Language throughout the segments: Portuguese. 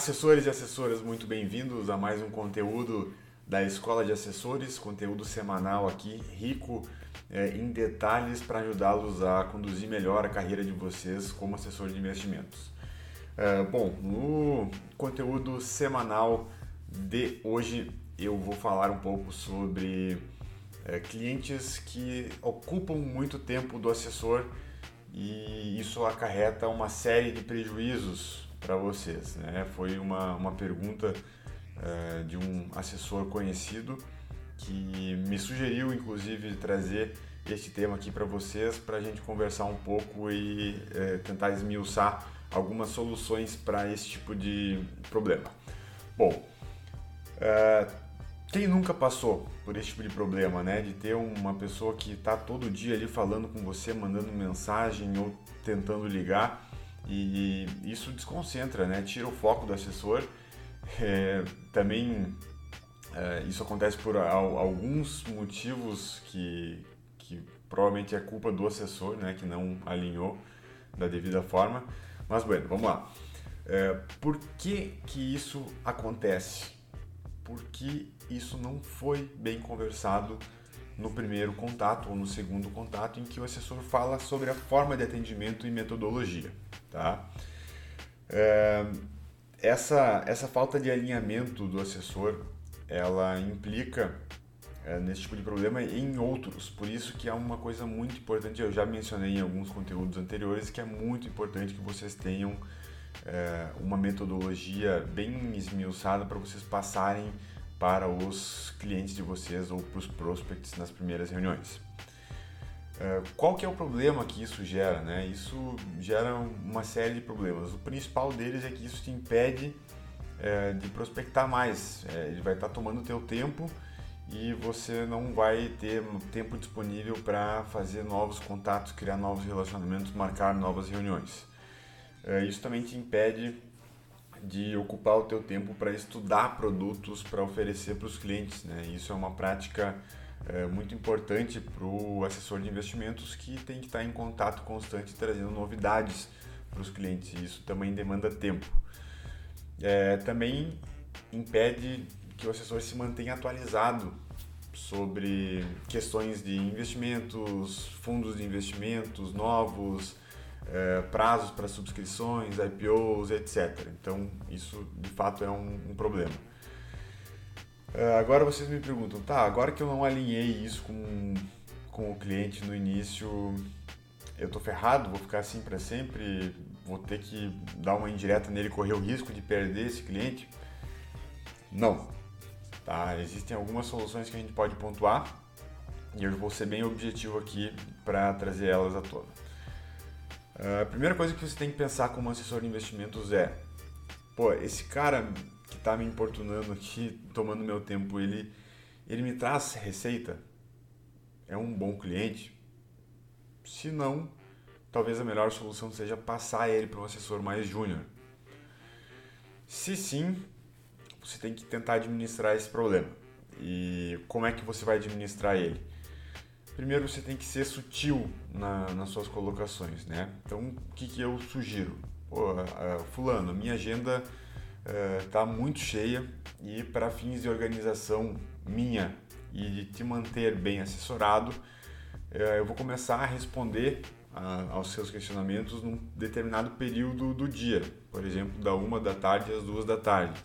Assessores e assessoras, muito bem-vindos a mais um conteúdo da Escola de Assessores, conteúdo semanal aqui, rico é, em detalhes para ajudá-los a conduzir melhor a carreira de vocês como assessor de investimentos. É, bom, no conteúdo semanal de hoje eu vou falar um pouco sobre é, clientes que ocupam muito tempo do assessor e isso acarreta uma série de prejuízos para vocês. Né? Foi uma, uma pergunta uh, de um assessor conhecido que me sugeriu, inclusive, trazer este tema aqui para vocês, para a gente conversar um pouco e uh, tentar esmiuçar algumas soluções para esse tipo de problema. Bom, uh, quem nunca passou por esse tipo de problema, né? De ter uma pessoa que está todo dia ali falando com você, mandando mensagem ou tentando ligar e isso desconcentra, né? Tira o foco do assessor. É, também é, isso acontece por alguns motivos que, que provavelmente é culpa do assessor, né? Que não alinhou da devida forma. Mas, bueno, vamos lá. É, por que que isso acontece? Porque isso não foi bem conversado no primeiro contato ou no segundo contato em que o assessor fala sobre a forma de atendimento e metodologia. Tá? É, essa, essa falta de alinhamento do assessor ela implica é, nesse tipo de problema e em outros. Por isso que é uma coisa muito importante, eu já mencionei em alguns conteúdos anteriores, que é muito importante que vocês tenham é, uma metodologia bem esmiuçada para vocês passarem para os clientes de vocês ou para os prospects nas primeiras reuniões. É, qual que é o problema que isso gera? Né? Isso gera uma série de problemas. O principal deles é que isso te impede é, de prospectar mais. É, ele vai estar tomando o teu tempo e você não vai ter tempo disponível para fazer novos contatos, criar novos relacionamentos, marcar novas reuniões. É, isso também te impede de ocupar o teu tempo para estudar produtos para oferecer para os clientes. Né? Isso é uma prática é, muito importante para o assessor de investimentos que tem que estar em contato constante trazendo novidades para os clientes. Isso também demanda tempo. É, também impede que o assessor se mantenha atualizado sobre questões de investimentos, fundos de investimentos novos, é, prazos para subscrições, IPOs, etc. Então, isso de fato é um, um problema. É, agora vocês me perguntam, tá, agora que eu não alinhei isso com, com o cliente no início, eu tô ferrado, vou ficar assim para sempre, vou ter que dar uma indireta nele, correr o risco de perder esse cliente? Não. Tá? Existem algumas soluções que a gente pode pontuar e eu vou ser bem objetivo aqui para trazer elas à tona. A primeira coisa que você tem que pensar como assessor de investimentos é: pô, esse cara que está me importunando aqui, tomando meu tempo, ele, ele me traz receita? É um bom cliente? Se não, talvez a melhor solução seja passar ele para um assessor mais júnior. Se sim, você tem que tentar administrar esse problema. E como é que você vai administrar ele? primeiro você tem que ser sutil na, nas suas colocações, né? Então, o que, que eu sugiro? Pô, uh, fulano, minha agenda está uh, muito cheia e para fins de organização minha e de te manter bem assessorado, uh, eu vou começar a responder aos seus questionamentos num determinado período do dia, por exemplo, da uma da tarde às duas da tarde.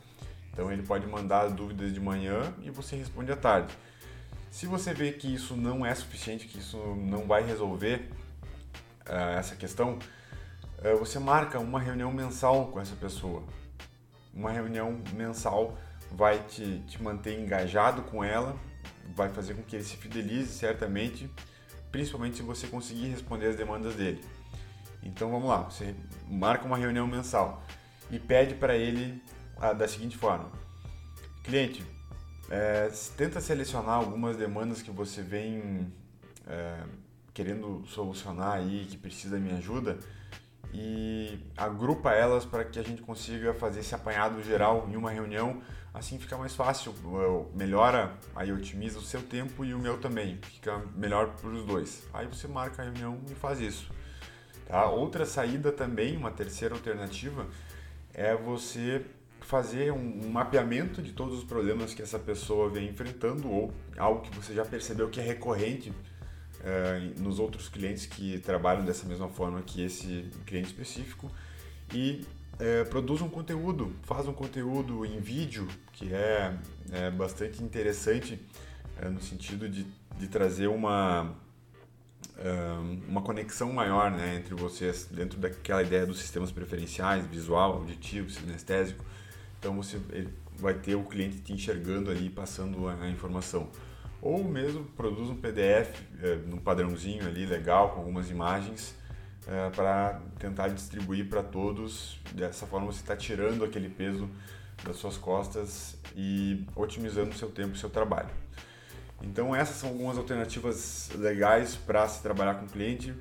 Então ele pode mandar dúvidas de manhã e você responde à tarde. Se você vê que isso não é suficiente, que isso não vai resolver uh, essa questão, você marca uma reunião mensal com essa pessoa. Uma reunião mensal vai te, te manter engajado com ela, vai fazer com que ele se fidelize certamente, principalmente se você conseguir responder as demandas dele. Então vamos lá, você marca uma reunião mensal e pede para ele uh, da seguinte forma: cliente, é, tenta selecionar algumas demandas que você vem é, querendo solucionar aí, que precisa da minha ajuda, e agrupa elas para que a gente consiga fazer esse apanhado geral em uma reunião. Assim fica mais fácil, melhora, aí otimiza o seu tempo e o meu também, fica melhor para os dois. Aí você marca a reunião e faz isso. Tá? Outra saída também, uma terceira alternativa, é você fazer um, um, mapeamento de todos os problemas que essa pessoa vem enfrentando ou algo que você já percebeu que é recorrente uh, nos outros clientes que trabalham dessa mesma forma que esse cliente específico e uh, produz um conteúdo, faz um conteúdo em vídeo que é, é bastante interessante uh, no sentido de, de trazer uma uma conexão maior né, entre vocês dentro daquela ideia dos sistemas preferenciais, visual, auditivo, sinestésico. Então você vai ter o cliente te enxergando ali, passando a, informação. Ou mesmo produz um PDF é, num padrãozinho ali legal, com algumas imagens, é, para tentar distribuir para todos. Dessa forma você está tirando aquele peso das suas costas e otimizando o seu tempo e seu trabalho. Então essas são algumas alternativas legais para se trabalhar com o cliente.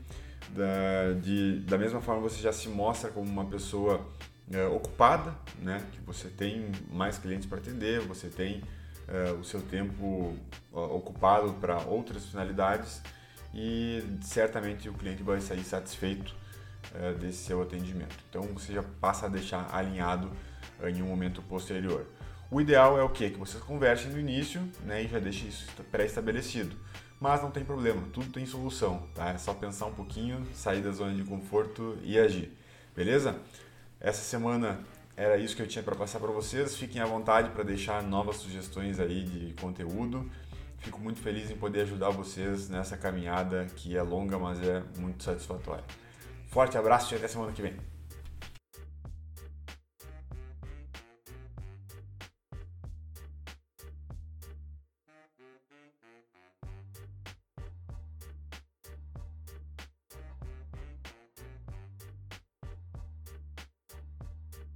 Da, de, da mesma forma você já se mostra como uma pessoa é, ocupada, né? que você tem mais clientes para atender, você tem é, o seu tempo ocupado para outras finalidades e certamente o cliente vai sair satisfeito é, desse seu atendimento. Então você já passa a deixar alinhado em um momento posterior. O ideal é o quê? Que vocês conversem no início né, e já deixem isso pré-estabelecido. Mas não tem problema, tudo tem solução, tá? É só pensar um pouquinho, sair da zona de conforto e agir, beleza? Essa semana era isso que eu tinha para passar para vocês. Fiquem à vontade para deixar novas sugestões aí de conteúdo. Fico muito feliz em poder ajudar vocês nessa caminhada que é longa, mas é muito satisfatória. Forte abraço e até semana que vem.